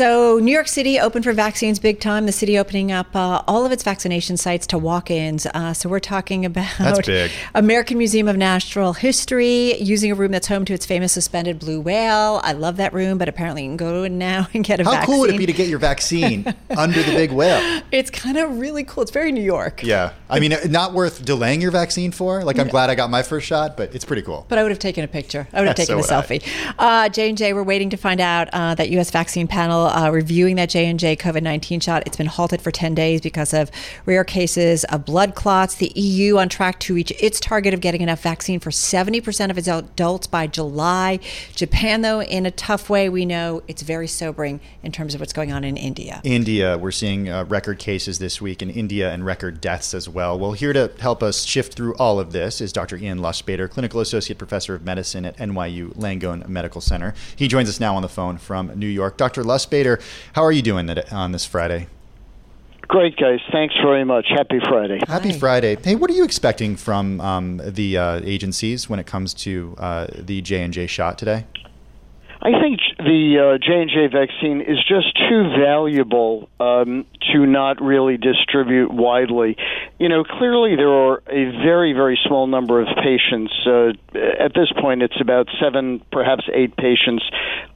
So, New York City open for vaccines big time. The city opening up uh, all of its vaccination sites to walk ins. Uh, so, we're talking about American Museum of Natural History using a room that's home to its famous suspended blue whale. I love that room, but apparently you can go in now and get a vaccine. How vaccine. cool would it be to get your vaccine under the big whale? It's kind of really cool. It's very New York. Yeah. I mean, not worth delaying your vaccine for. Like, I'm glad I got my first shot, but it's pretty cool. But I would have taken a picture. I would have taken so a selfie. Uh, J&J, we're waiting to find out uh, that U.S. vaccine panel uh, reviewing that J&J COVID-19 shot. It's been halted for 10 days because of rare cases of blood clots. The EU on track to reach its target of getting enough vaccine for 70% of its adults by July. Japan, though, in a tough way, we know it's very sobering in terms of what's going on in India. India, we're seeing uh, record cases this week in India and record deaths as well. Well, here to help us shift through all of this is Dr. Ian Lustbader, Clinical Associate Professor of Medicine at NYU Langone Medical Center. He joins us now on the phone from New York. Dr. Lustbader, how are you doing on this Friday? Great, guys. Thanks very much. Happy Friday. Happy Friday. Hey, what are you expecting from um, the uh, agencies when it comes to uh, the J and J shot today? I think the uh, J and J vaccine is just too valuable um, to not really distribute widely. You know, clearly there are a very very small number of patients. Uh, at this point, it's about seven, perhaps eight patients,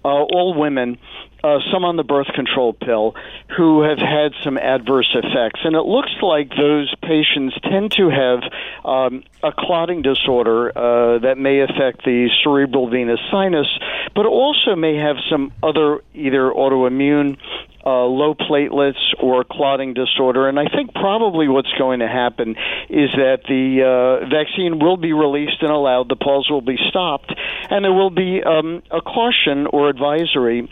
uh, all women uh, some on the birth control pill who have had some adverse effects. And it looks like those patients tend to have um, a clotting disorder uh, that may affect the cerebral venous sinus, but also may have some other either autoimmune uh, low platelets or clotting disorder. And I think probably what's going to happen is that the uh, vaccine will be released and allowed, the pause will be stopped, and there will be um, a caution or advisory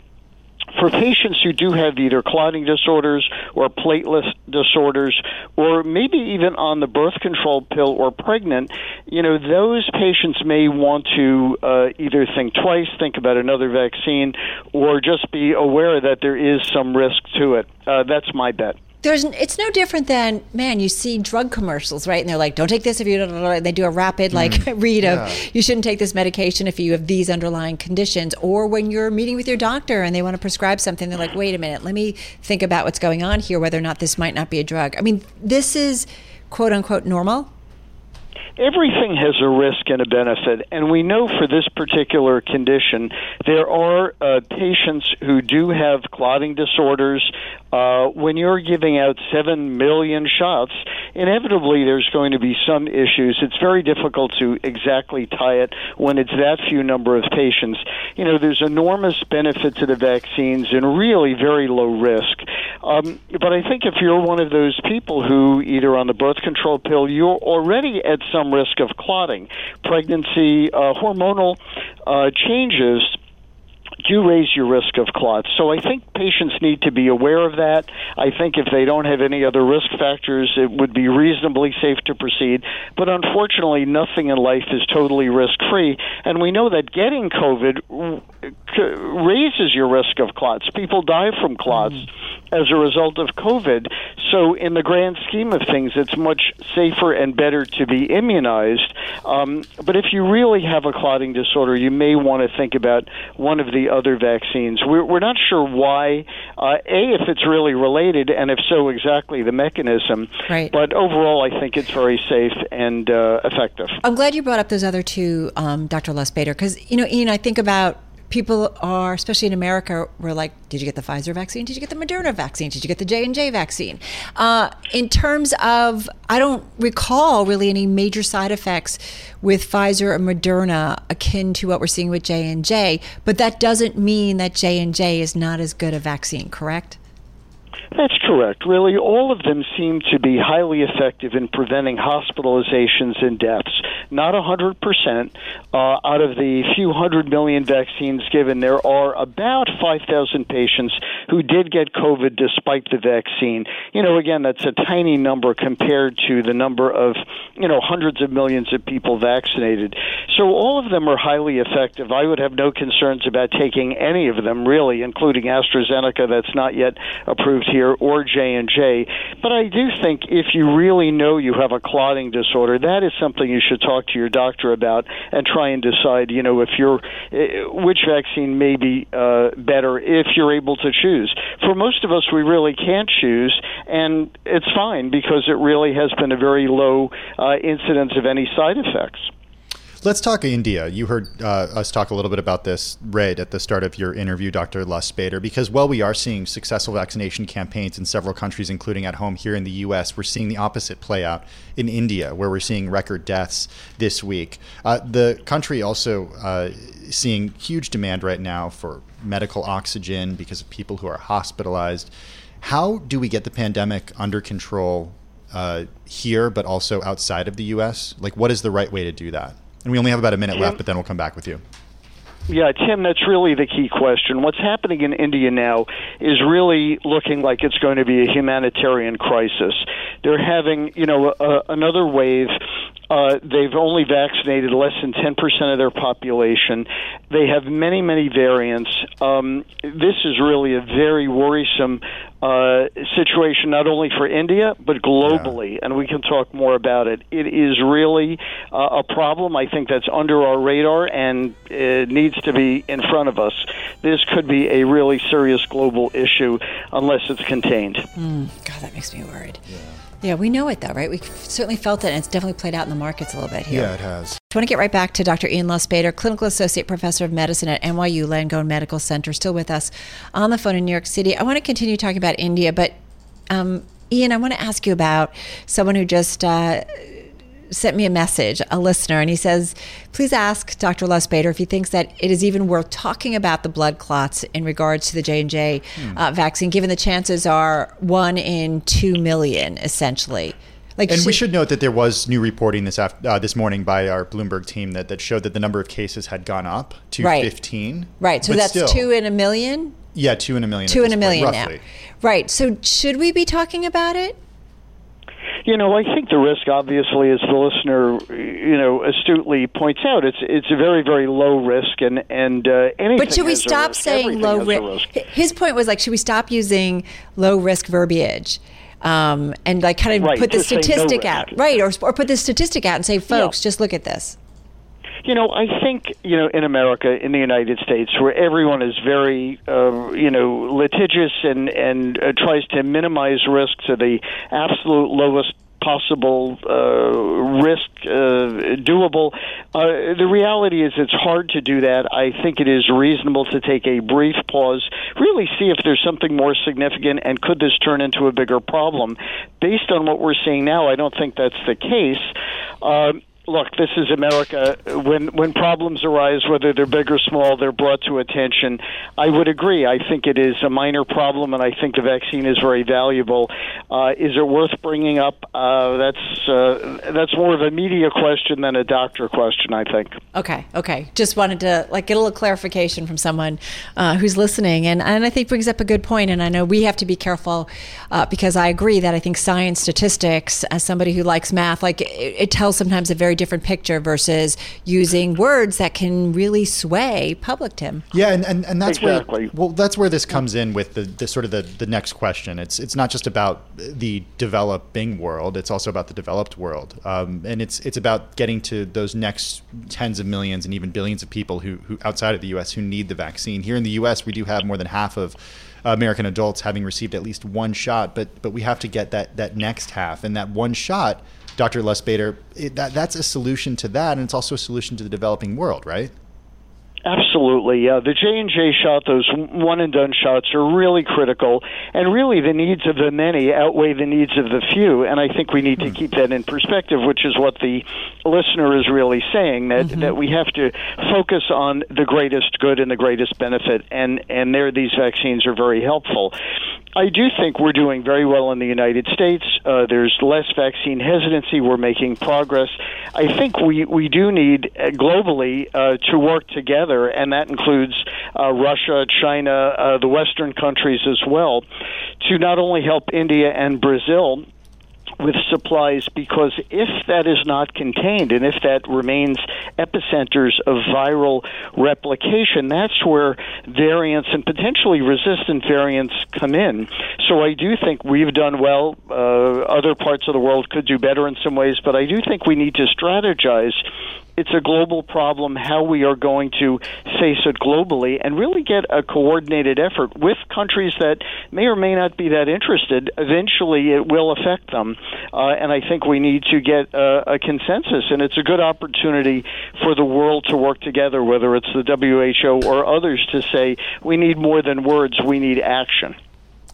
for patients who do have either clotting disorders or platelet disorders, or maybe even on the birth control pill or pregnant, you know, those patients may want to uh, either think twice, think about another vaccine, or just be aware that there is some risk to it. Uh, that's my bet there's it's no different than man you see drug commercials right? And they're like don't take this if you don't they do a rapid like mm, read of yeah. you shouldn't take this medication if you have these underlying conditions. Or when you're meeting with your doctor and they want to prescribe something they're like wait a minute let me think about what's going on here whether or not this might not be a drug. I mean this is quote unquote normal. Everything has a risk and a benefit, and we know for this particular condition there are uh, patients who do have clotting disorders. Uh, when you're giving out seven million shots, inevitably there's going to be some issues. It's very difficult to exactly tie it when it's that few number of patients. You know, there's enormous benefit to the vaccines and really very low risk. Um, but I think if you're one of those people who either on the birth control pill, you're already at some risk of clotting, pregnancy, uh, hormonal uh, changes do raise your risk of clots. So I think patients need to be aware of that. I think if they don't have any other risk factors, it would be reasonably safe to proceed. But unfortunately, nothing in life is totally risk free. And we know that getting COVID raises your risk of clots. People die from clots. Mm as a result of COVID. So, in the grand scheme of things, it's much safer and better to be immunized. Um, but if you really have a clotting disorder, you may want to think about one of the other vaccines. We're, we're not sure why, uh, A, if it's really related, and if so, exactly the mechanism. Right. But overall, I think it's very safe and uh, effective. I'm glad you brought up those other two, um, Dr. Lustbader, because, you know, Ian, I think about people are, especially in America, we're like, did you get the Pfizer vaccine? Did you get the Moderna vaccine? Did you get the J and J vaccine? Uh, in terms of, I don't recall really any major side effects with Pfizer or Moderna akin to what we're seeing with J and J. But that doesn't mean that J and J is not as good a vaccine, correct? That's correct. Really, all of them seem to be highly effective in preventing hospitalizations and deaths. Not 100%. Uh, out of the few hundred million vaccines given, there are about 5,000 patients who did get COVID despite the vaccine. You know, again, that's a tiny number compared to the number of, you know, hundreds of millions of people vaccinated. So all of them are highly effective. I would have no concerns about taking any of them, really, including AstraZeneca, that's not yet approved here or J and J. But I do think if you really know you have a clotting disorder, that is something you should talk to your doctor about and try and decide, you know, if you're eh, which vaccine may be uh, better if you're able to choose. For most of us, we really can't choose, and it's fine because it really has been a very low uh, incidence of any side effects. Let's talk India. You heard uh, us talk a little bit about this right at the start of your interview, Dr. Lustbader, because while we are seeing successful vaccination campaigns in several countries, including at home here in the U.S., we're seeing the opposite play out in India, where we're seeing record deaths this week. Uh, the country also uh, seeing huge demand right now for medical oxygen because of people who are hospitalized. How do we get the pandemic under control uh, here, but also outside of the U.S.? Like, what is the right way to do that? And we only have about a minute left, but then we'll come back with you. Yeah, Tim, that's really the key question. What's happening in India now is really looking like it's going to be a humanitarian crisis. They're having, you know, a, another wave uh, they've only vaccinated less than 10% of their population. They have many, many variants. Um, this is really a very worrisome uh, situation, not only for India, but globally, yeah. and we can talk more about it. It is really uh, a problem, I think, that's under our radar and it needs to be in front of us. This could be a really serious global issue unless it's contained. Mm, God, that makes me worried. Yeah. Yeah, we know it though, right? We certainly felt it, and it's definitely played out in the markets a little bit here. Yeah, it has. I want to get right back to Dr. Ian Lustbader, Clinical Associate Professor of Medicine at NYU Langone Medical Center, still with us on the phone in New York City. I want to continue talking about India, but um, Ian, I want to ask you about someone who just uh, sent me a message, a listener, and he says, please ask Dr. Lustbader if he thinks that it is even worth talking about the blood clots in regards to the J and J hmm. uh, vaccine, given the chances are one in two million, essentially. Like and should, we should note that there was new reporting this after, uh, this morning by our Bloomberg team that, that showed that the number of cases had gone up to right. 15. Right. So that's still, two in a million? Yeah, two in a million. Two in a million point, now. Right. So should we be talking about it? You know, I think the risk, obviously, as the listener, you know, astutely points out, it's it's a very very low risk, and and uh, anything. But should we stop saying low risk? His point was like, should we stop using low risk verbiage? Um, and like kind of right, put the statistic no out, right? Or, or put the statistic out and say, folks, yeah. just look at this. You know, I think you know in America, in the United States, where everyone is very uh, you know litigious and and uh, tries to minimize risk to the absolute lowest possible uh, risk uh, doable. Uh, the reality is it's hard to do that. I think it is reasonable to take a brief pause, really see if there's something more significant and could this turn into a bigger problem. Based on what we're seeing now, I don't think that's the case. Look, this is America. When when problems arise, whether they're big or small, they're brought to attention. I would agree. I think it is a minor problem, and I think the vaccine is very valuable. Uh, is it worth bringing up? Uh, that's uh, that's more of a media question than a doctor question. I think. Okay. Okay. Just wanted to like get a little clarification from someone uh, who's listening, and and I think brings up a good point. And I know we have to be careful uh, because I agree that I think science statistics, as somebody who likes math, like it, it tells sometimes a very very different picture versus using words that can really sway public tim. Yeah and, and, and that's exactly. where well that's where this comes in with the, the sort of the, the next question. It's it's not just about the developing world it's also about the developed world. Um, and it's it's about getting to those next tens of millions and even billions of people who, who outside of the us who need the vaccine. Here in the us we do have more than half of American adults having received at least one shot, but but we have to get that that next half, and that one shot Dr. Lustbader, that, that's a solution to that, and it's also a solution to the developing world, right? Absolutely, yeah. The J and J shot, those one and done shots, are really critical, and really the needs of the many outweigh the needs of the few. And I think we need to hmm. keep that in perspective, which is what the listener is really saying that mm-hmm. that we have to focus on the greatest good and the greatest benefit, and and there these vaccines are very helpful. I do think we're doing very well in the United States. Uh, there's less vaccine hesitancy. We're making progress. I think we, we do need uh, globally uh, to work together, and that includes uh, Russia, China, uh, the Western countries as well, to not only help India and Brazil with supplies because if that is not contained and if that remains epicenters of viral replication, that's where variants and potentially resistant variants come in. So I do think we've done well. Uh, other parts of the world could do better in some ways, but I do think we need to strategize it's a global problem, how we are going to face it globally, and really get a coordinated effort with countries that may or may not be that interested. Eventually, it will affect them. Uh, and I think we need to get a, a consensus, and it's a good opportunity for the world to work together, whether it's the WHO or others, to say we need more than words, we need action.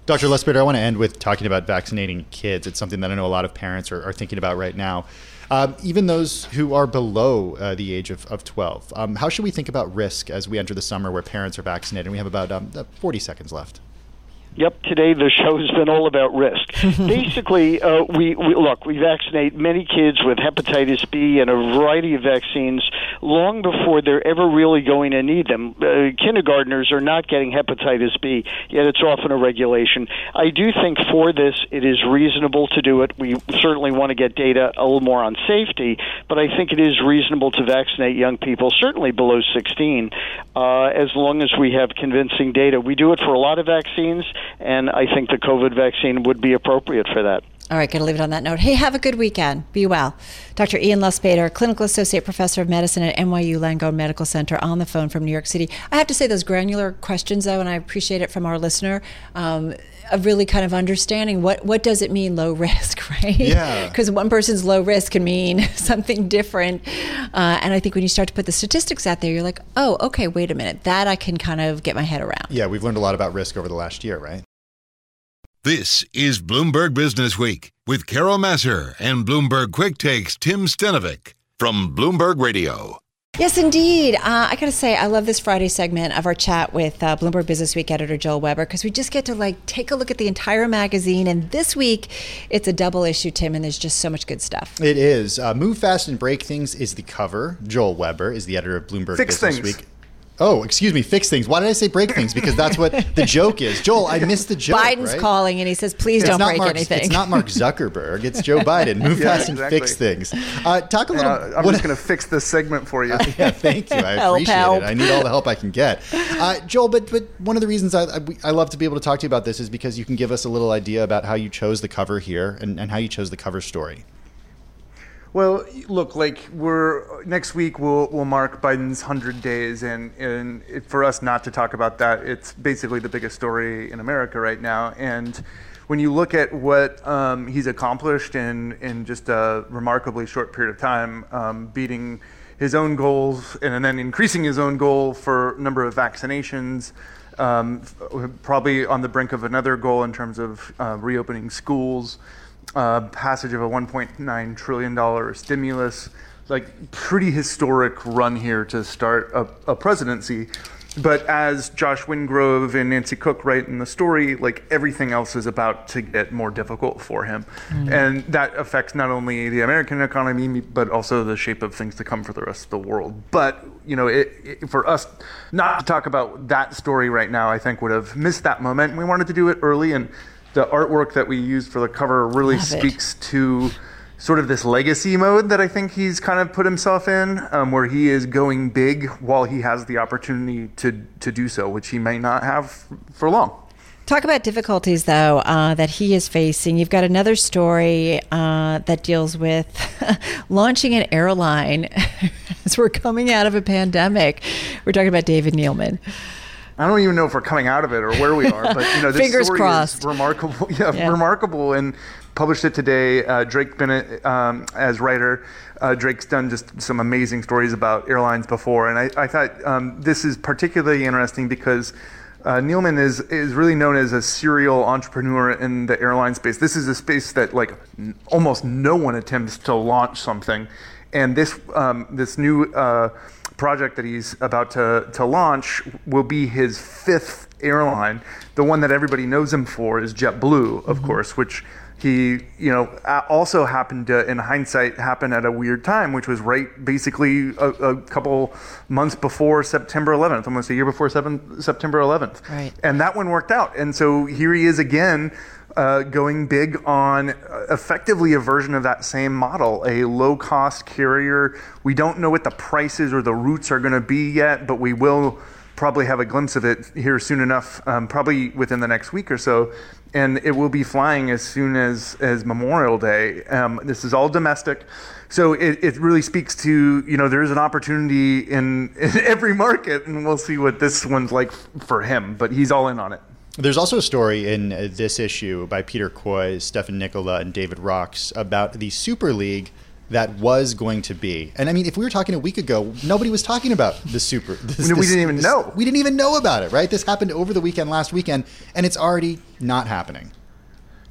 Dr. Lustbader, I want to end with talking about vaccinating kids. It's something that I know a lot of parents are, are thinking about right now. Um, even those who are below uh, the age of, of 12. Um, how should we think about risk as we enter the summer where parents are vaccinated? And we have about um, 40 seconds left. Yep, today the show has been all about risk. Basically, uh, we, we look, we vaccinate many kids with hepatitis B and a variety of vaccines long before they're ever really going to need them. Uh, kindergartners are not getting hepatitis B, yet it's often a regulation. I do think for this it is reasonable to do it. We certainly want to get data a little more on safety, but I think it is reasonable to vaccinate young people, certainly below 16, uh, as long as we have convincing data. We do it for a lot of vaccines and I think the COVID vaccine would be appropriate for that. All right, going to leave it on that note. Hey, have a good weekend. Be well. Dr. Ian Lustbader, Clinical Associate Professor of Medicine at NYU Langone Medical Center, on the phone from New York City. I have to say, those granular questions, though, and I appreciate it from our listener. Um, of really kind of understanding what what does it mean low risk, right? Yeah. Because one person's low risk can mean something different, uh, and I think when you start to put the statistics out there, you're like, oh, okay, wait a minute, that I can kind of get my head around. Yeah, we've learned a lot about risk over the last year, right? This is Bloomberg Business Week with Carol Massar and Bloomberg Quick Takes Tim Stenovec from Bloomberg Radio. Yes, indeed. Uh, I got to say, I love this Friday segment of our chat with uh, Bloomberg Business Week editor Joel Weber because we just get to like take a look at the entire magazine. And this week, it's a double issue, Tim, and there's just so much good stuff. It is. Uh, Move Fast and Break Things is the cover. Joel Weber is the editor of Bloomberg Fix Business things. Week. Oh, excuse me, fix things. Why did I say break things? Because that's what the joke is. Joel, I missed the joke. Biden's right? calling and he says, please It's don't break Mark, anything. It's not Mark Zuckerberg. It's Joe Biden. Move Yeah, fast and fix things. Uh, talk a little. Yeah, I'm what- just going to fix this segment for you. yeah, thank you. I Help, appreciate help. it. I need all the help I can get. Uh, Joel, but but one of the reasons I, I I love to be able to talk to you about this is because you can give us a little idea about how you chose the cover here and, and how you chose the cover story. Well, look, like we're next week we'll we'll mark Biden's hundred days, and and it, for us not to talk about that, it's basically the biggest story in America right now. And when you look at what um, he's accomplished in in just a remarkably short period of time, um, beating his own goals and then increasing his own goal for number of vaccinations. Um, probably on the brink of another goal in terms of uh, reopening schools uh, passage of a 1.9 trillion dollar stimulus, like pretty historic run here to start a, a presidency. But as Josh Wingrove and Nancy Cook write in the story, like everything else is about to get more difficult for him, and that affects not only the American economy but also the shape of things to come for the rest of the world. But you know, it, it, for us not to talk about that story right now, I think would have missed that moment. We wanted to do it early and the artwork that we used for the cover really Love it. speaks to sort of this legacy mode that I think he's kind of put himself in, um, where he is going big while he has the opportunity to to do so, which he may not have for long. Talk about difficulties, though, uh, that he is facing. You've got another story uh, that deals with launching an airline as we're coming out of a pandemic. We're talking about David Neeleman. I don't even know if we're coming out of it or where we are, but you know, this Fingers story crossed. is remarkable. Yeah, Yeah. remarkable, and published it today. Uh, Drake Bennett, um, as writer, uh, Drake's done just some amazing stories about airlines before, and I, I thought um, this is particularly interesting because. Uh, Neeleman is is really known as a serial entrepreneur in the airline space. This is a space that like n- almost no one attempts to launch something, and this um, this new uh, project that he's about to, to launch will be his fifth airline. The one that everybody knows him for is JetBlue, of mm-hmm. course, which he, you know, also happened to, in hindsight, happen at a weird time, which was right basically a, a couple months before September 11th, almost a year before seven, September 11th. Right. And that one worked out. And so here he is again. Uh, going big on uh, effectively a version of that same model, a low cost carrier. We don't know what the prices or the routes are going to be yet, but we will probably have a glimpse of it here soon enough, um, probably within the next week or so. And it will be flying as soon as, as Memorial Day. Um, this is all domestic. So it, it really speaks to, you know, there's an opportunity in, in every market, and we'll see what this one's like for him, but he's all in on it. There's also a story in uh, this issue by Peter Coy, Stefan Nicola, and David Rocks about the Super League that was going to be. And I mean, if we were talking a week ago, nobody was talking about the super. This, we didn't even this, know. We didn't even know about it, right? This happened over the weekend, last weekend, and it's already not happening.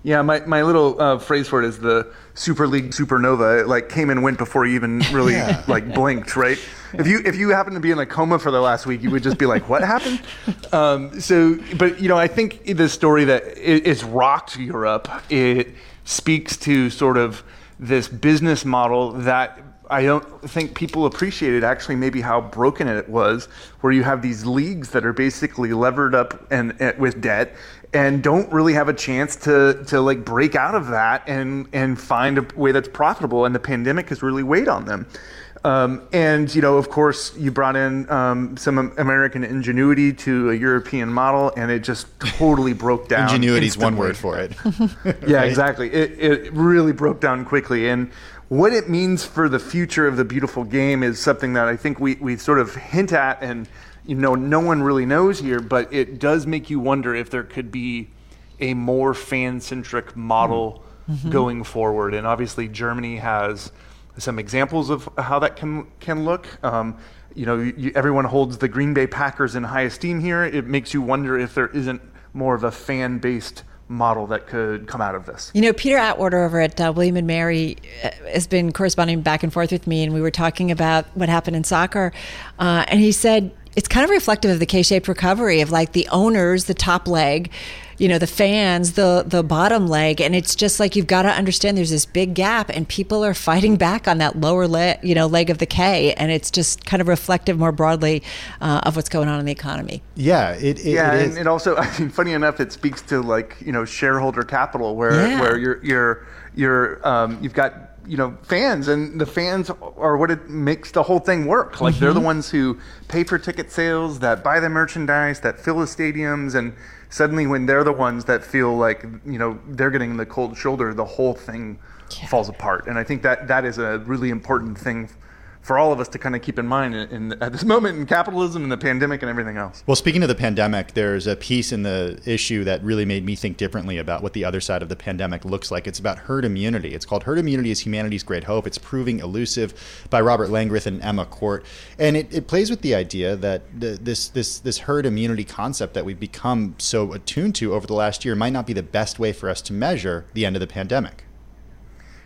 Yeah, my, my little uh, phrase for it is the Super League supernova. It like came and went before you even really yeah. like blinked, right? If you if you happen to be in a coma for the last week, you would just be like, "What happened?" Um, so, but you know, I think the story that it, it's rocked Europe. It speaks to sort of this business model that I don't think people appreciated actually maybe how broken it was, where you have these leagues that are basically levered up and, and, with debt and don't really have a chance to to like break out of that and and find a way that's profitable. And the pandemic has really weighed on them. Um, and you know, of course, you brought in um, some American ingenuity to a European model, and it just totally broke down. Ingenuity is one word for it. yeah, exactly. It, it really broke down quickly, and what it means for the future of the beautiful game is something that I think we we sort of hint at, and you know, no one really knows here, but it does make you wonder if there could be a more fan-centric model mm-hmm. going forward. And obviously, Germany has some examples of how that can can look. Um, you know, you, everyone holds the Green Bay Packers in high esteem here. It makes you wonder if there isn't more of a fan based model that could come out of this. You know, Peter Atwater over at uh, William and Mary uh, has been corresponding back and forth with me, and we were talking about what happened in soccer, uh, and he said it's kind of reflective of the K-shaped recovery of like the owners, the top leg, you know, the fans, the the bottom leg, and it's just like you've got to understand there's this big gap, and people are fighting back on that lower leg, you know, leg of the K, and it's just kind of reflective more broadly uh, of what's going on in the economy. Yeah, it, it yeah, it and it also, I mean, funny enough, it speaks to like you know shareholder capital, where yeah. where you're you're you're um, you've got you know fans and the fans are what it makes the whole thing work like mm-hmm. they're the mm-hmm. ones who pay for ticket sales that buy the merchandise that fill the stadiums and suddenly when they're the ones that feel like you know they're getting the cold shoulder the whole thing yeah. falls apart and i think that that is a really important thing for all of us to kind of keep in mind in, in, at this moment in capitalism and the pandemic and everything else. Well, speaking of the pandemic, there's a piece in the issue that really made me think differently about what the other side of the pandemic looks like. It's about herd immunity. It's called Herd Immunity is Humanity's Great Hope. It's proving elusive by Robert Langreth and Emma Court. And it, it plays with the idea that the, this, this, this herd immunity concept that we've become so attuned to over the last year might not be the best way for us to measure the end of the pandemic.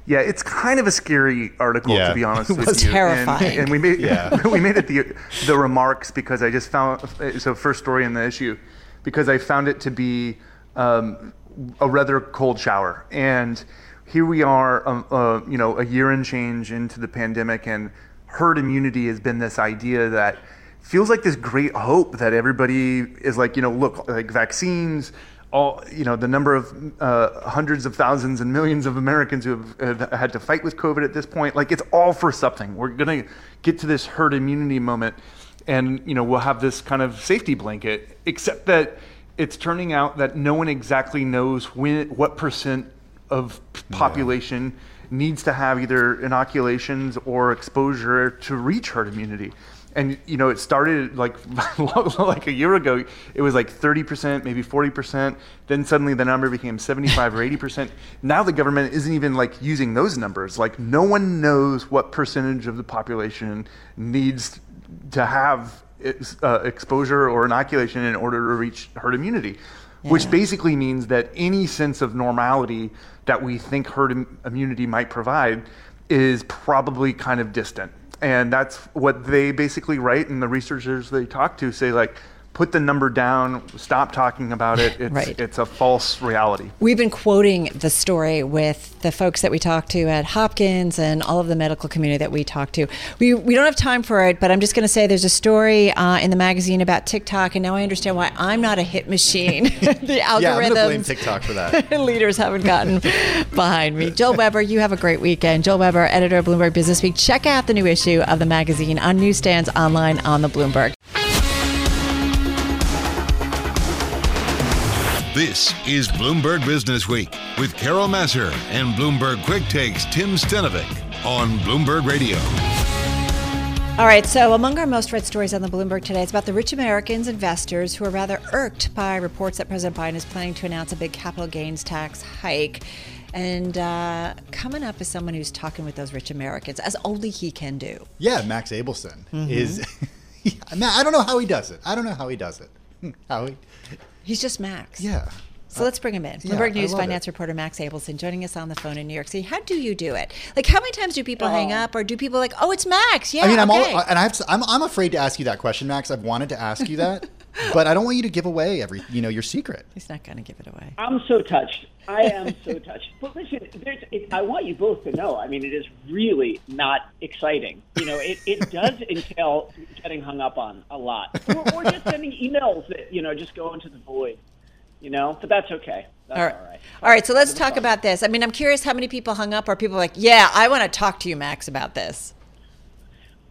Yeah, it's kind of a scary article yeah. to be honest with you. Terrifying. And, and we made yeah. we made it the the remarks because I just found so first story in the issue because I found it to be um, a rather cold shower and here we are, um, uh, you know, a year and change into the pandemic, and herd immunity has been this idea that feels like this great hope that everybody is like, you know, look, like vaccines, all you know the number of uh, hundreds of thousands and millions of Americans who have, have, had to fight with COVID at this point. Like it's all for something. We're gonna get to this herd immunity moment, and you know we'll have this kind of safety blanket. Except that it's turning out that no one exactly knows when what percent of population yeah. needs to have either inoculations or exposure to reach herd immunity and you know it started like like a year ago it was like 30% maybe 40% then suddenly the number became 75 or 80% now the government isn't even like using those numbers. Like no one knows what percentage of the population needs to have uh, exposure or inoculation in order to reach herd immunity yeah. which basically means that any sense of normality that we think herd Im- immunity might provide is probably kind of distant and that's what they basically write and the researchers they talk to say like put the number down, stop talking about it. It's, Right. it's a false reality. We've been quoting the story with the folks that we talked to at Hopkins and all of the medical community that we talked to. We, we don't have time for it, but I'm just going to say there's a story uh, in the magazine about TikTok, and now I understand why I'm not a hit machine. the algorithms. Yeah, I'm blame TikTok for that. leaders haven't gotten behind me. Joel Weber, you have a great weekend. Joel Weber, editor of Bloomberg Business Week. Check out the new issue of the magazine on newsstands, online, on the Bloomberg. This is Bloomberg Business Week with Carol Massar and Bloomberg Quick Takes Tim Stenovec on Bloomberg Radio. All right, so among our most read stories on the Bloomberg today, it's about the rich Americans investors who are rather irked by reports that President Biden is planning to announce a big capital gains tax hike. And uh, coming up is someone who's talking with those rich Americans, as only he can do. Yeah, Max Abelson Mm-hmm. is. I don't know how he does it. I don't know how he does it. How he? He's just Max. Yeah. So let's bring him in. yeah, Bloomberg I News finance it. reporter Max Abelson joining us on the phone in New York City. How do you do it? Like, how many times do people hang oh. up, or do people like, oh, it's Max? Yeah, I mean, I'm okay. all, and I have to, I'm, I'm afraid to ask you that question, Max. I've wanted to ask you that, but I don't want you to give away every, you know, your secret. He's not going to give it away. I'm so touched. I am so touched. But listen, there's, it, I want you both to know. I mean, it is really not exciting. You know, it, it does entail getting hung up on a lot, or, or just sending emails that you know just go into the void. You know, but that's okay. That's All all right. right. All right. So let's talk fun. about this. I mean, I'm curious how many people hung up, or people like, yeah, I want to talk to you, Max, about this.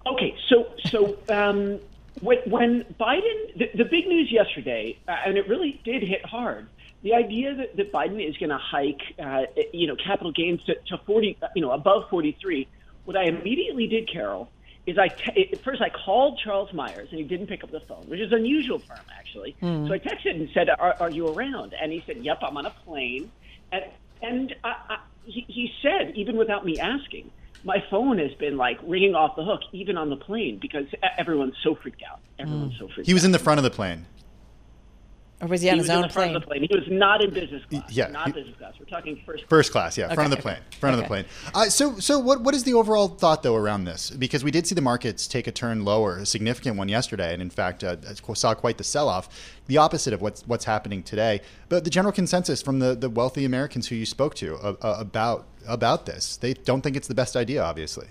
Okay, so so um, when, when Biden, the, the big news yesterday, uh, and it really did hit hard. The idea that, that Biden is going to hike, uh, you know, capital gains to, to forty, you know, above forty three. What I immediately did, Carol, is I te- first I called Charles Myers and he didn't pick up the phone, which is unusual for him actually. So I texted and said, "Are, are you around?" And he said, "Yep, I'm on a plane." And and I, I, he, he said, even without me asking, my phone has been like ringing off the hook, even on the plane, because e- everyone's so freaked out. Everyone's so freaked. He was out. in the front of the plane. Or was he on He his own plane? plane. He was not in business class. yeah, not he- business class. We're talking first. First class, yeah, front of the plane, front of the plane. Uh, so, so what, what is the overall thought though around this? Because we did see the markets take a turn lower, a significant one yesterday, and in fact uh, saw quite the sell-off, the opposite of what's what's happening today. But the general consensus from the, the wealthy Americans who you spoke to uh, uh, about about this, they don't think it's the best idea, obviously.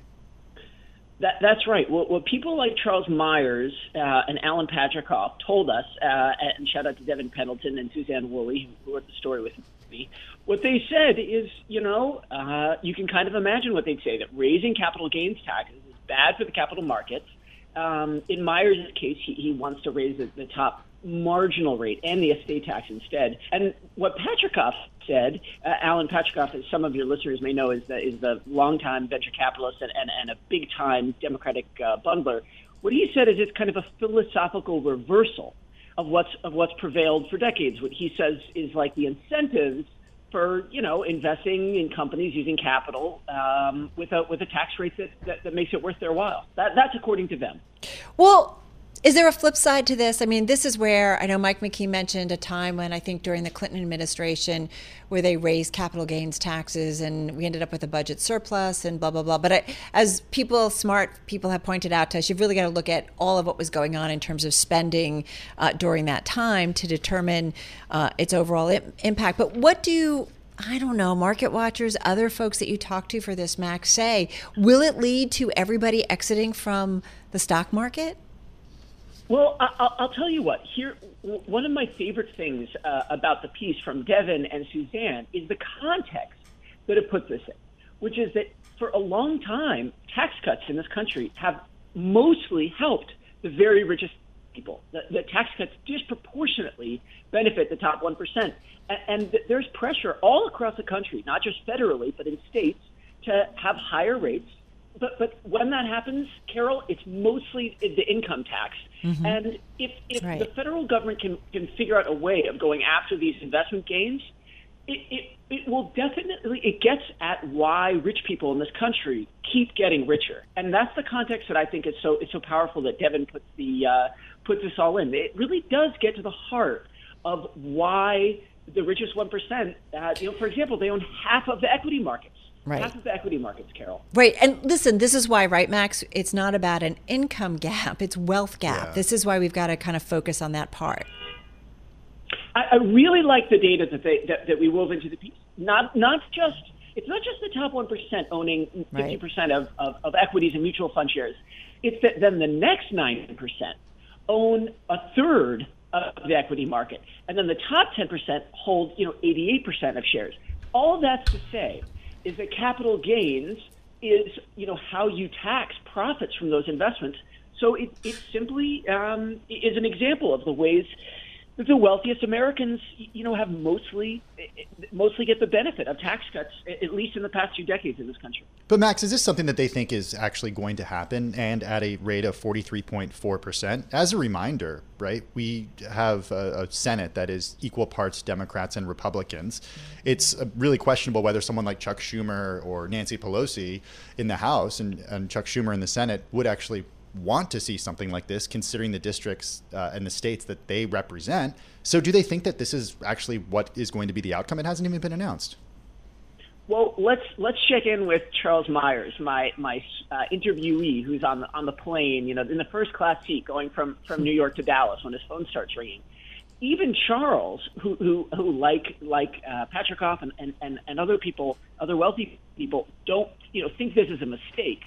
That, that's right. What, what people like Charles Myers uh, and Alan Patricof told us, uh, and shout out to Devon Pendleton and Suzanne Woolley, who wrote the story with me, what they said is, you know, uh, you can kind of imagine what they'd say that raising capital gains taxes is bad for the capital markets. Um, in Myers' case, he, he wants to raise the, the top marginal rate and the estate tax instead. And what Patricof said, uh, Alan Patricof, as some of your listeners may know, is the, is the longtime venture capitalist and, and, and a big time Democratic uh, bundler. What he said is it's kind of a philosophical reversal of what's of what's prevailed for decades. What he says is like the incentives for you know investing in companies using capital um, with a with a tax rate that, that, that makes it worth their while. That that's according to them. Well, is there a flip side to this? I mean, this is where I know Mike McKee mentioned a time when I think during the Clinton administration where they raised capital gains taxes and we ended up with a budget surplus and blah, blah, blah. But I, as people, smart people have pointed out to us, you've really got to look at all of what was going on in terms of spending uh, during that time to determine uh, its overall Im- impact. But what do I don't know, market watchers, other folks that you talk to for this, Max, say, will it lead to everybody exiting from the stock market? Well, I- I'll, I'll tell you what. Here, one of my favorite things uh, about the piece from Devon and Suzanne is the context that it puts this in, which is that for a long time, tax cuts in this country have mostly helped the very richest people. The, the tax cuts disproportionately benefit the top one percent, and, and there's pressure all across the country, not just federally, but in states, to have higher rates but but when that happens, Carol, it's mostly the income tax. And if if Right. the federal government can can figure out a way of going after these investment gains, it, it it will definitely it gets at why rich people in this country keep getting richer, and that's the context that I think is so it's so powerful that Devon puts the uh, puts this all in. It really does get to the heart of why the richest 1%, uh, you know, for example, they own half of the equity markets. Right. Half of the equity markets, Carol. Right. And listen, this is why, right, Max? It's not about an income gap, it's wealth gap. Yeah. This is why we've got to kind of focus on that part. I, I really like the data that, they, that, that we wove into the piece. Not, not just, it's not just the top 1% owning 50% Right. of, of, of equities and mutual fund shares. It's that then the next 9% own a third of the equity market. And then the top 10% hold, you know, 88% of shares. All that's to say is that capital gains is, you know, how you tax profits from those investments. So it, it simply um, is an example of the ways the wealthiest Americans, you know, have mostly eh, eh, mostly get the benefit of tax cuts, eh, at least in the past few decades in this country. But Max, is this something that they think is actually going to happen and at a rate of 43.4%? As a reminder, right, we have a, a Senate that is equal parts Democrats and Republicans. It's uh, really questionable whether someone like Chuck Schumer or Nancy Pelosi in the House and, and Chuck Schumer in the Senate would actually want to see something like this, considering the districts uh, and the states that they represent. So, do they think that this is actually what is going to be the outcome? It hasn't even been announced. Well, let's let's check in with Charles Myers, my my uh, interviewee, who's on the on the plane, you know, in the first class seat going from from New York to Dallas when his phone starts ringing. Even Charles, who who, who like like uh, Patricof and, and, and, and other people, other wealthy people, don't you know think this is a mistake.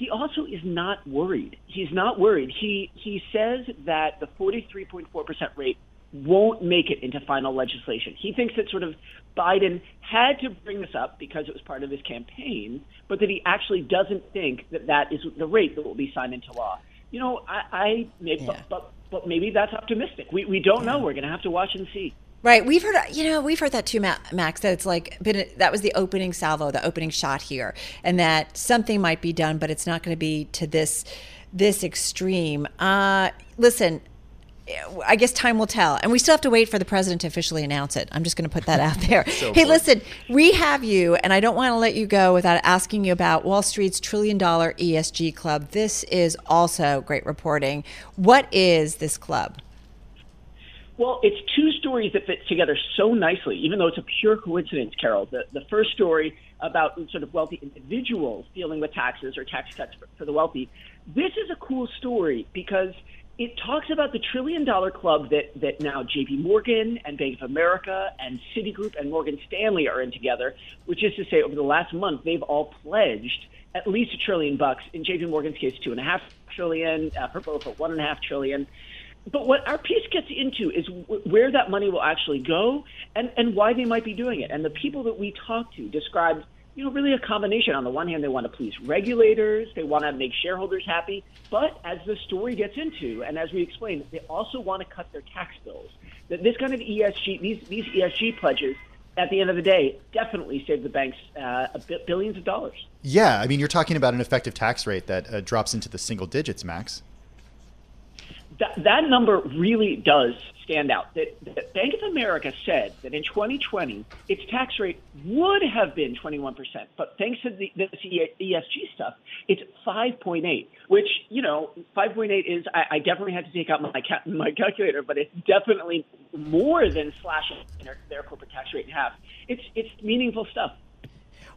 He also is not worried. He's not worried. He he says that the 43.4 percent rate won't make it into final legislation. He thinks that sort of Biden had to bring this up because it was part of his campaign, but that he actually doesn't think that that is the rate that will be signed into law. You know, I, I maybe, Yeah. but, but but maybe that's optimistic. We we don't know. We're going to have to watch and see. Right, we've heard, you know, we've heard that too, Max. That it's like been that was the opening salvo, the opening shot here, and that something might be done, but it's not going to be to this this extreme. Uh, listen, I guess time will tell, and we still have to wait for the president to officially announce it. I'm just going to put that out there. hey, listen, we have you, and I don't want to let you go without asking you about Wall Street's trillion dollar ESG club. This is also great reporting. What is this club? Well, it's two stories that fit together so nicely, even though it's a pure coincidence, Carol. The, the first story about sort of wealthy individuals dealing with taxes or tax cuts for, for the wealthy. This is a cool story because it talks about the trillion dollar club that, that now JP Morgan and Bank of America and Citigroup and Morgan Stanley are in together, which is to say, over the last month, they've all pledged at least a trillion bucks. In JP Morgan's case, two and a half trillion, uh, for both, one and a half trillion. But what our piece gets into is where that money will actually go and, and why they might be doing it. And the people that we talked to described, you know, really a combination. On the one hand, they want to please regulators, they want to make shareholders happy. But as the story gets into, and as we explained, they also want to cut their tax bills. That this kind of ESG, these these ESG pledges, at the end of the day, definitely save the banks uh, billions of dollars. Yeah, I mean, you're talking about an effective tax rate that uh, drops into the single digits, Max. That, that number really does stand out. That, that Bank of America said that in 2020, its tax rate would have been 21%, but thanks to the, ESG stuff, it's 5.8, which, you know, 5.8 is, I, I definitely had to take out my, ca- my calculator, but it's definitely more than slashing their, their corporate tax rate in half. It's, it's meaningful stuff.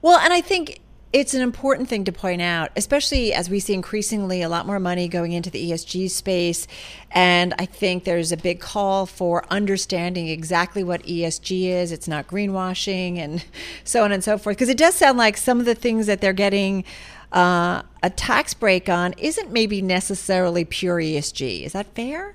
Well, and I think it's an important thing to point out, especially as we see increasingly a lot more money going into the ESG space. And I think there's a big call for understanding exactly what ESG is. It's not greenwashing and so on and so forth. Because it does sound like some of the things that they're getting uh, a tax break on isn't maybe necessarily pure ESG. Is that fair?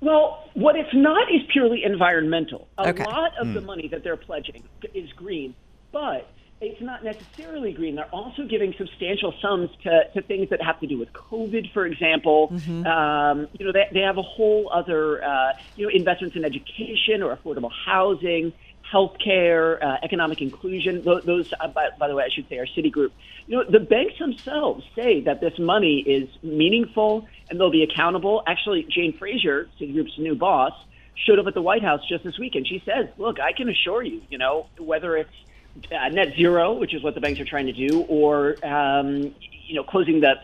Well, what it's not is purely environmental. A Okay. lot of the money that they're pledging is green, but it's not necessarily green. They're also giving substantial sums to, to things that have to do with COVID, for example. Um, you know, they, they have a whole other, uh, you know, investments in education or affordable housing, healthcare, uh, economic inclusion. Those, those uh, by, by the way, I should say, are Citigroup. You know, the banks themselves say that this money is meaningful and they'll be accountable. Actually, Jane Fraser, Citigroup's new boss, showed up at the White House just this week, and she says, "Look, I can assure you, you know, whether it's net zero, which is what the banks are trying to do, or um, you know, closing the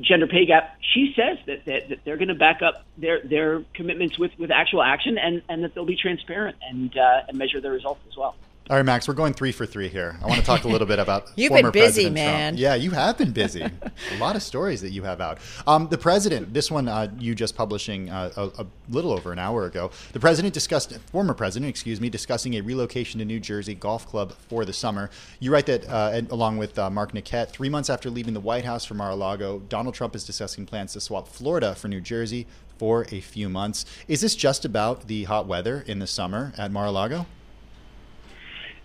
gender pay gap. She says that, that, that they're going to back up their their commitments with, with actual action, and, and that they'll be transparent and uh, and measure their results as well. All right, Max, we're going three for three here. I want to talk a little bit about You've former been busy, President man. Trump. Yeah, you have been busy. a lot of stories that you have out. Um, the president, this one uh, you just publishing uh, a, a, little over an hour ago. The president discussed, former president, excuse me, discussing a relocation to New Jersey golf club for the summer. You write that, uh, and, along with uh, Mark Niquette, three months after leaving the White House for Mar-a-Lago, Donald Trump is discussing plans to swap Florida for New Jersey for a few months. Is this just about the hot weather in the summer at Mar-a-Lago?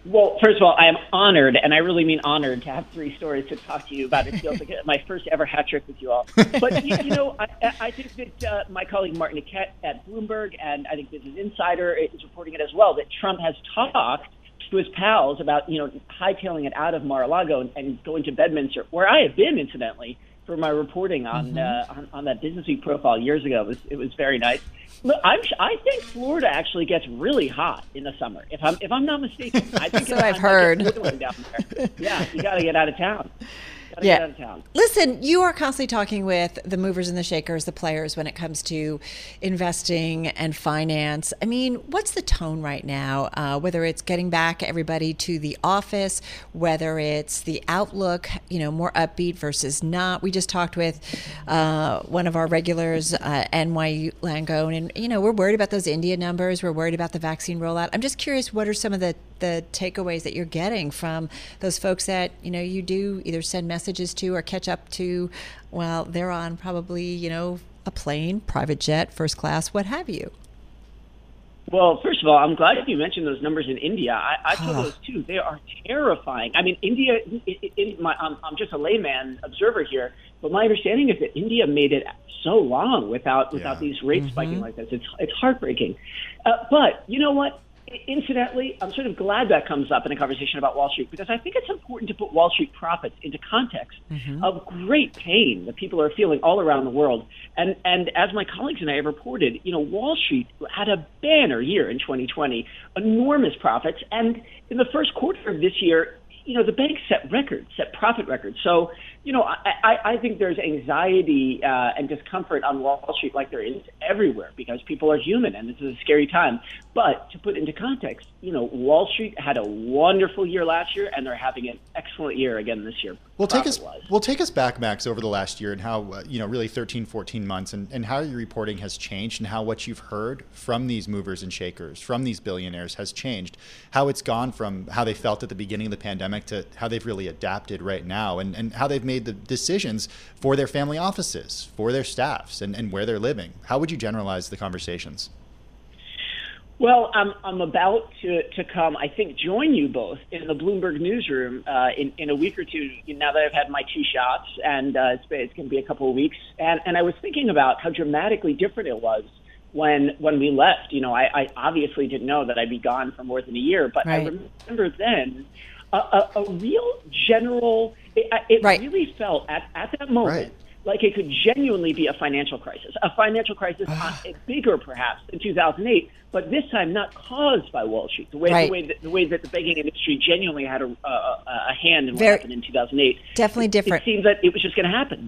Well, first of all, I am honored, and I really mean honored, to have three stories to talk to you about. It feels like my first ever hat trick with you all. But you, you know, I, I think that uh, my colleague Martin Niquette at Bloomberg, and I think Business Insider is reporting it as well, that Trump has talked to his pals about you know hightailing it out of Mar-a-Lago and, and going to Bedminster, where I have been, incidentally, for my reporting on mm-hmm. uh, on, on that Business Week profile years ago. It was it was very nice. Look, I'm, I think Florida actually gets really hot in the summer. If I'm if I'm not mistaken, I think so I've heard. Yeah, you got to get out of town yeah. Listen, you are constantly talking with the movers and the shakers, the players when it comes to investing and finance. I mean, what's the tone right now? Uh, whether it's getting back everybody to the office, whether it's the outlook, you know, more upbeat versus not. We just talked with uh, one of our regulars, uh, NYU Langone, and you know, we're worried about those India numbers. We're worried about the vaccine rollout. I'm just curious, what are some of the the takeaways that you're getting from those folks that you know you do either send messages to or catch up to well they're on probably you know a plane private jet first class what have you well, first of all, I'm glad you mentioned those numbers in India. I, I saw those too. They are terrifying. I mean, India. It, it, my, I'm, I'm just a layman observer here, but my understanding is that India made it so long without without yeah. these rates mm-hmm. spiking like this. It's it's heartbreaking. Uh, but you know what? Incidentally, I'm sort of glad that comes up in a conversation about Wall Street because I think it's important to put Wall Street profits into context mm-hmm. of great pain that people are feeling all around the world. And and as my colleagues and I have reported, you know, Wall Street had a banner year in 2020, enormous profits, and in the first quarter of this year, you know, the banks set records, set profit records. So, you know, I, I, I think there's anxiety uh, and discomfort on Wall Street like there is everywhere because people are human and this is a scary time. But to put into context, you know, Wall Street had a wonderful year last year and they're having an excellent year again this year. Well, take us, well, take us back, Max, over the last year and how, uh, you know, really 13, 14 months and, and how your reporting has changed and how what you've heard from these movers and shakers, from these billionaires has changed. How it's gone from how they felt at the beginning of the pandemic to how they've really adapted right now and, and how they've made the decisions for their family offices, for their staffs, and, and where they're living. How would you generalize the conversations? Well, I'm, I'm about to, to come, I think, join you both in the Bloomberg newsroom uh, in, in a week or two now that I've had my two shots, and uh, it's, it's going to be a couple of weeks. And, and I was thinking about how dramatically different it was when when we left. You know, I, I obviously didn't know that I'd be gone for more than a year, but right. I remember then a, a, a real general. It, it right. really felt at, at that moment. Right like it could genuinely be a financial crisis, a financial crisis ah. bigger perhaps in 2008, but this time not caused by Wall Street. The way, right. the, way that, the way that the banking industry genuinely had a, a, a hand in what Very, happened in 2008. Definitely different. It, it seems that it was just going to happen.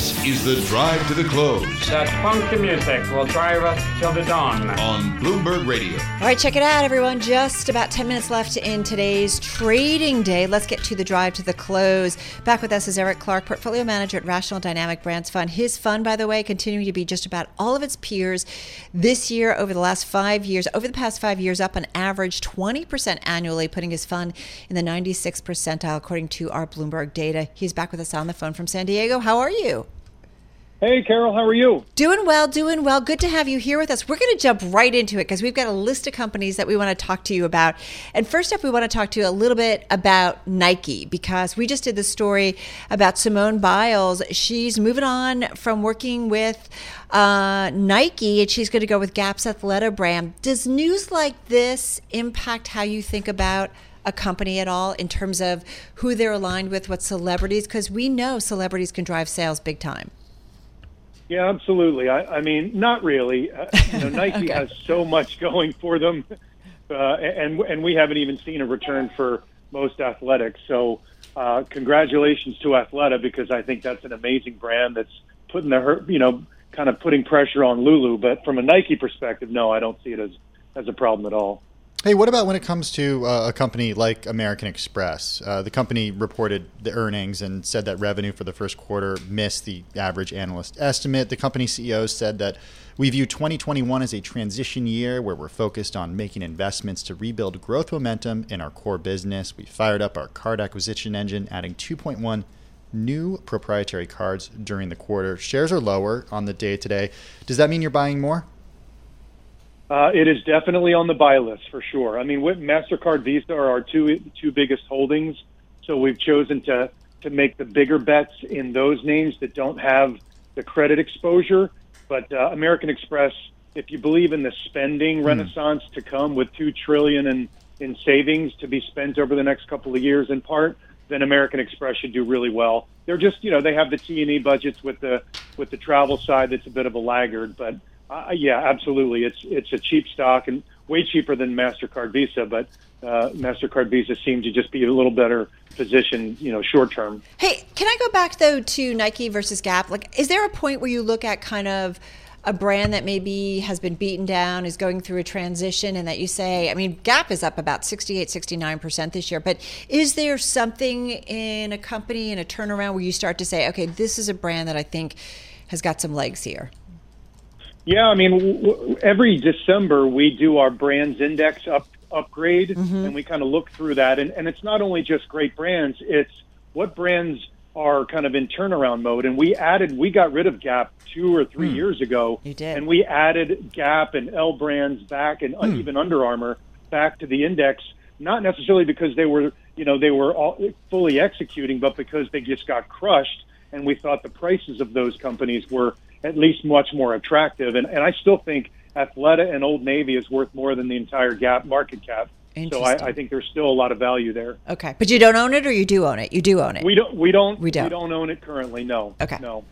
This is the drive to the close. That funky music will drive us till the dawn. On Bloomberg Radio. All right, check it out, everyone. Just about 10 minutes left in today's trading day. Let's get to the drive to the close. Back with us is Eric Clark, portfolio manager at Rational Dynamic Brands Fund. His fund, by the way, continuing to be just about all of its peers this year over the last five years, over the past five years, up on average 20% annually, putting his fund in the 96th percentile, according to our Bloomberg data. He's back with us on the phone from San Diego. How are you? Hey, Carol, how are you? Doing well, doing well. Good to have you here with us. We're going to jump right into it because we've got a list of companies that we want to talk to you about. And first up, we want to talk to you a little bit about Nike because we just did the story about Simone Biles. She's moving on from working with uh, Nike and she's going to go with Gap's Athleta brand. Does news like this impact how you think about? a company at all in terms of who they're aligned with, what celebrities? Because we know celebrities can drive sales big time. Yeah, absolutely. I, I mean, not really. Uh, you know, Nike okay. has so much going for them, uh, and and we haven't even seen a return for most athletics. So, uh, congratulations to Athleta because I think that's an amazing brand that's putting the you know kind of putting pressure on Lulu. But from a Nike perspective, no, I don't see it as as a problem at all. Hey, what about when it comes to uh, a company like American Express? Uh, the company reported the earnings and said that revenue for the first quarter missed the average analyst estimate. The company CEO said that we view 2021 as a transition year where we're focused on making investments to rebuild growth momentum in our core business. We fired up our card acquisition engine, adding 2.1 new proprietary cards during the quarter. Shares are lower on the day today. Does that mean you're buying more? Uh, it is definitely on the buy list for sure. I mean, Mastercard, Visa are our two two biggest holdings, so we've chosen to to make the bigger bets in those names that don't have the credit exposure. But uh, American Express, if you believe in the spending mm. renaissance to come with two trillion in in savings to be spent over the next couple of years, in part, then American Express should do really well. They're just, you know, they have the T and E budgets with the with the travel side that's a bit of a laggard, but uh, yeah, absolutely. It's it's a cheap stock and way cheaper than Mastercard Visa, but uh, Mastercard Visa seems to just be a little better positioned, you know, short term. Hey, can I go back though to Nike versus Gap? Like, is there a point where you look at kind of a brand that maybe has been beaten down, is going through a transition, and that you say, I mean, Gap is up about 68, 69% this year, but is there something in a company in a turnaround where you start to say, okay, this is a brand that I think has got some legs here? Yeah, I mean, w- every December we do our brands index up upgrade, mm-hmm. and we kind of look through that. And, and it's not only just great brands; it's what brands are kind of in turnaround mode. And we added, we got rid of Gap two or three mm. years ago, you did. and we added Gap and L brands back, and mm. even Under Armour back to the index. Not necessarily because they were, you know, they were all fully executing, but because they just got crushed, and we thought the prices of those companies were at least much more attractive. And, and I still think Athleta and Old Navy is worth more than the entire Gap market cap. So I, I, think there's still a lot of value there. Okay, but you don't own it, or you do own it? You do own it. We don't. We don't. We don't. We don't own it currently. No. Okay. No.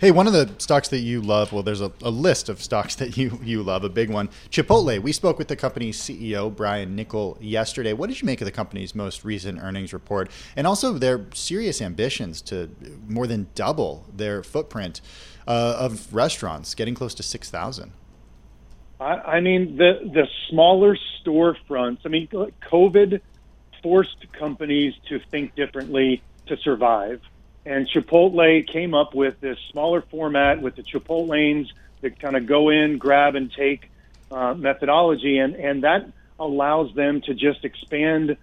Hey, one of the stocks that you love, well, there's a, a, list of stocks that you, you love, a big one. Chipotle. We spoke with the company's CEO, Brian Niccol, yesterday. What did you make of the company's most recent earnings report and also their serious ambitions to more than double their footprint uh, of restaurants, getting close to 6,000? I, I mean, the, the smaller storefronts, I mean, COVID forced companies to think differently to survive and Chipotle came up with this smaller format with the Chipotlanes that kind of go in, grab, and take uh, methodology, and and that allows them to just expand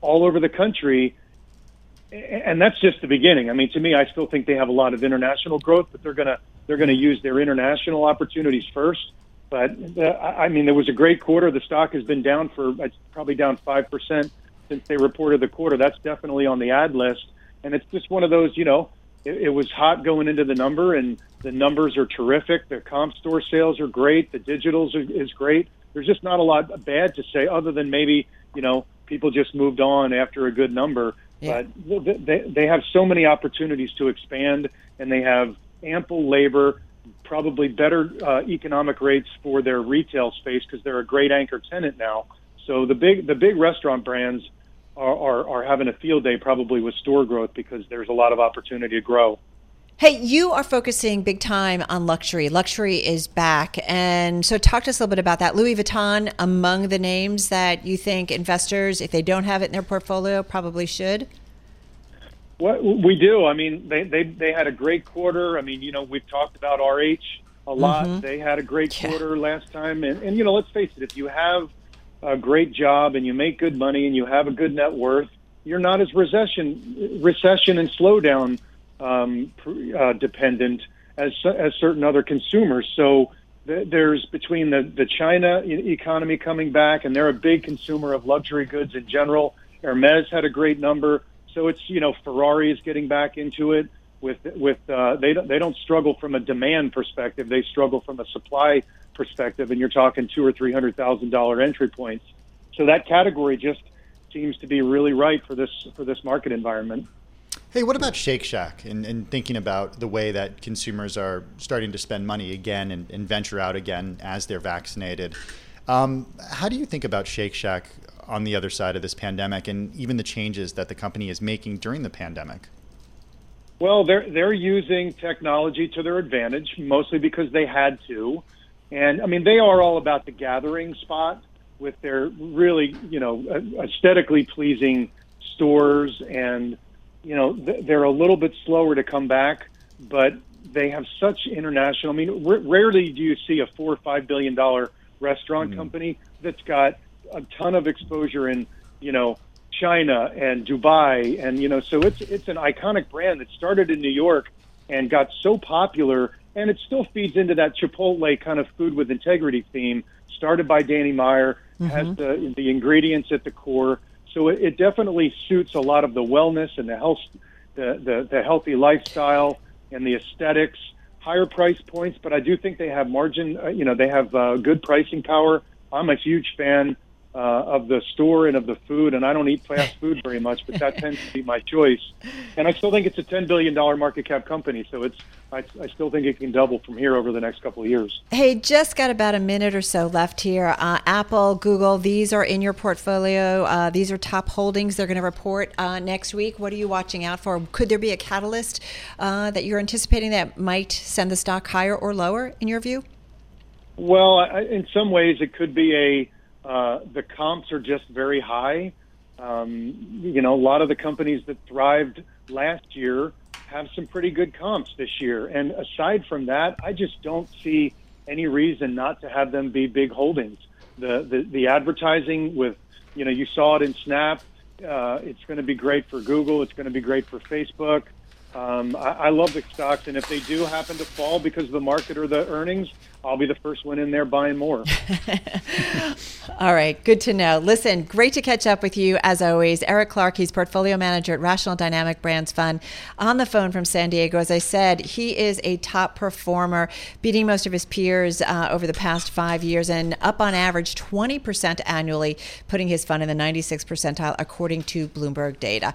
all over the country. And that's just the beginning. I mean, to me, I still think they have a lot of international growth, but they're gonna they're gonna use their international opportunities first. But uh, I mean, there was a great quarter. The stock has been down for it's probably down five percent since they reported the quarter. That's definitely on the ad list and it's just one of those, you know, it, it was hot going into the number, and the numbers are terrific. The comp store sales are great. The digitals are, is great. There's just not a lot bad to say, other than maybe you know people just moved on after a good number. Yeah. But they they have so many opportunities to expand, and they have ample labor, probably better uh, economic rates for their retail space because they're a great anchor tenant now. So the big the big restaurant brands are, are, are having a field day probably with store growth because there's a lot of opportunity to grow. Hey, you are focusing big time on luxury. Luxury is back. And so, talk to us a little bit about that. Louis Vuitton, among the names that you think investors, if they don't have it in their portfolio, probably should? What we do. I mean, they, they, they had a great quarter. I mean, you know, we've talked about RH a lot. Mm-hmm. They had a great quarter yeah. last time. And, and, you know, let's face it, if you have a great job and you make good money and you have a good net worth, you're not as recession recession and slowdown um, uh, dependent as as certain other consumers. So there's between the the China economy coming back, and they're a big consumer of luxury goods in general. Hermes had a great number, so it's you know Ferrari is getting back into it with with uh, they don't they don't struggle from a demand perspective. They struggle from a supply perspective, and you're talking two or three hundred thousand dollar entry points. So that category just seems to be really right for this for this market environment. Hey, what about Shake Shack and, and, thinking about the way that consumers are starting to spend money again and, and venture out again as they're vaccinated? Um, how do you think about Shake Shack on the other side of this pandemic and even the changes that the company is making during the pandemic? Well, they're they're using technology to their advantage, mostly because they had to. And I mean, they are all about the gathering spot with their really, you know, aesthetically pleasing stores and you know, they're a little bit slower to come back, but they have such international. I mean, r- rarely do you see a four or five billion dollar restaurant mm. company that's got a ton of exposure in, you know, China and Dubai, and you know, so it's it's an iconic brand that started in New York and got so popular, and it still feeds into that Chipotle kind of food with integrity theme. Started by Danny Meyer, mm-hmm. has the the ingredients at the core so it, it definitely suits a lot of the wellness and the health, the, the, the healthy lifestyle and the aesthetics. Higher price points, but I do think they have margin. Uh, you know, they have uh, good pricing power. I'm a huge fan uh, of the store and of the food, and I don't eat fast food very much, but that tends to be my choice. And I still think it's a $10 billion market cap company, so it's I, I still think it can double from here over the next couple of years. Hey, just got about a minute or so left here. Uh, Apple, Google, these are in your portfolio. Uh, these are top holdings. They're going to report uh, next week. What are you watching out for? Could there be a catalyst uh, that you're anticipating that might send the stock higher or lower, in your view? Well, I, in some ways, it could be a uh, the comps are just very high. Um, you know, a lot of the companies that thrived last year have some pretty good comps this year. And aside from that, I just don't see any reason not to have them be big holdings. The the, the advertising with, you know, you saw it in Snap. Uh, it's going to be great for Google. It's going to be great for Facebook. Um, I, I love the stocks, and if they do happen to fall because of the market or the earnings, I'll be the first one in there buying more. All right, good to know. Listen, great to catch up with you as always. Eric Clark, he's portfolio manager at Rational Dynamic Brands Fund, on the phone from San Diego. As I said, he is a top performer, beating most of his peers uh, over the past five years and up on average 20% annually, putting his fund in the 96th percentile according to Bloomberg data.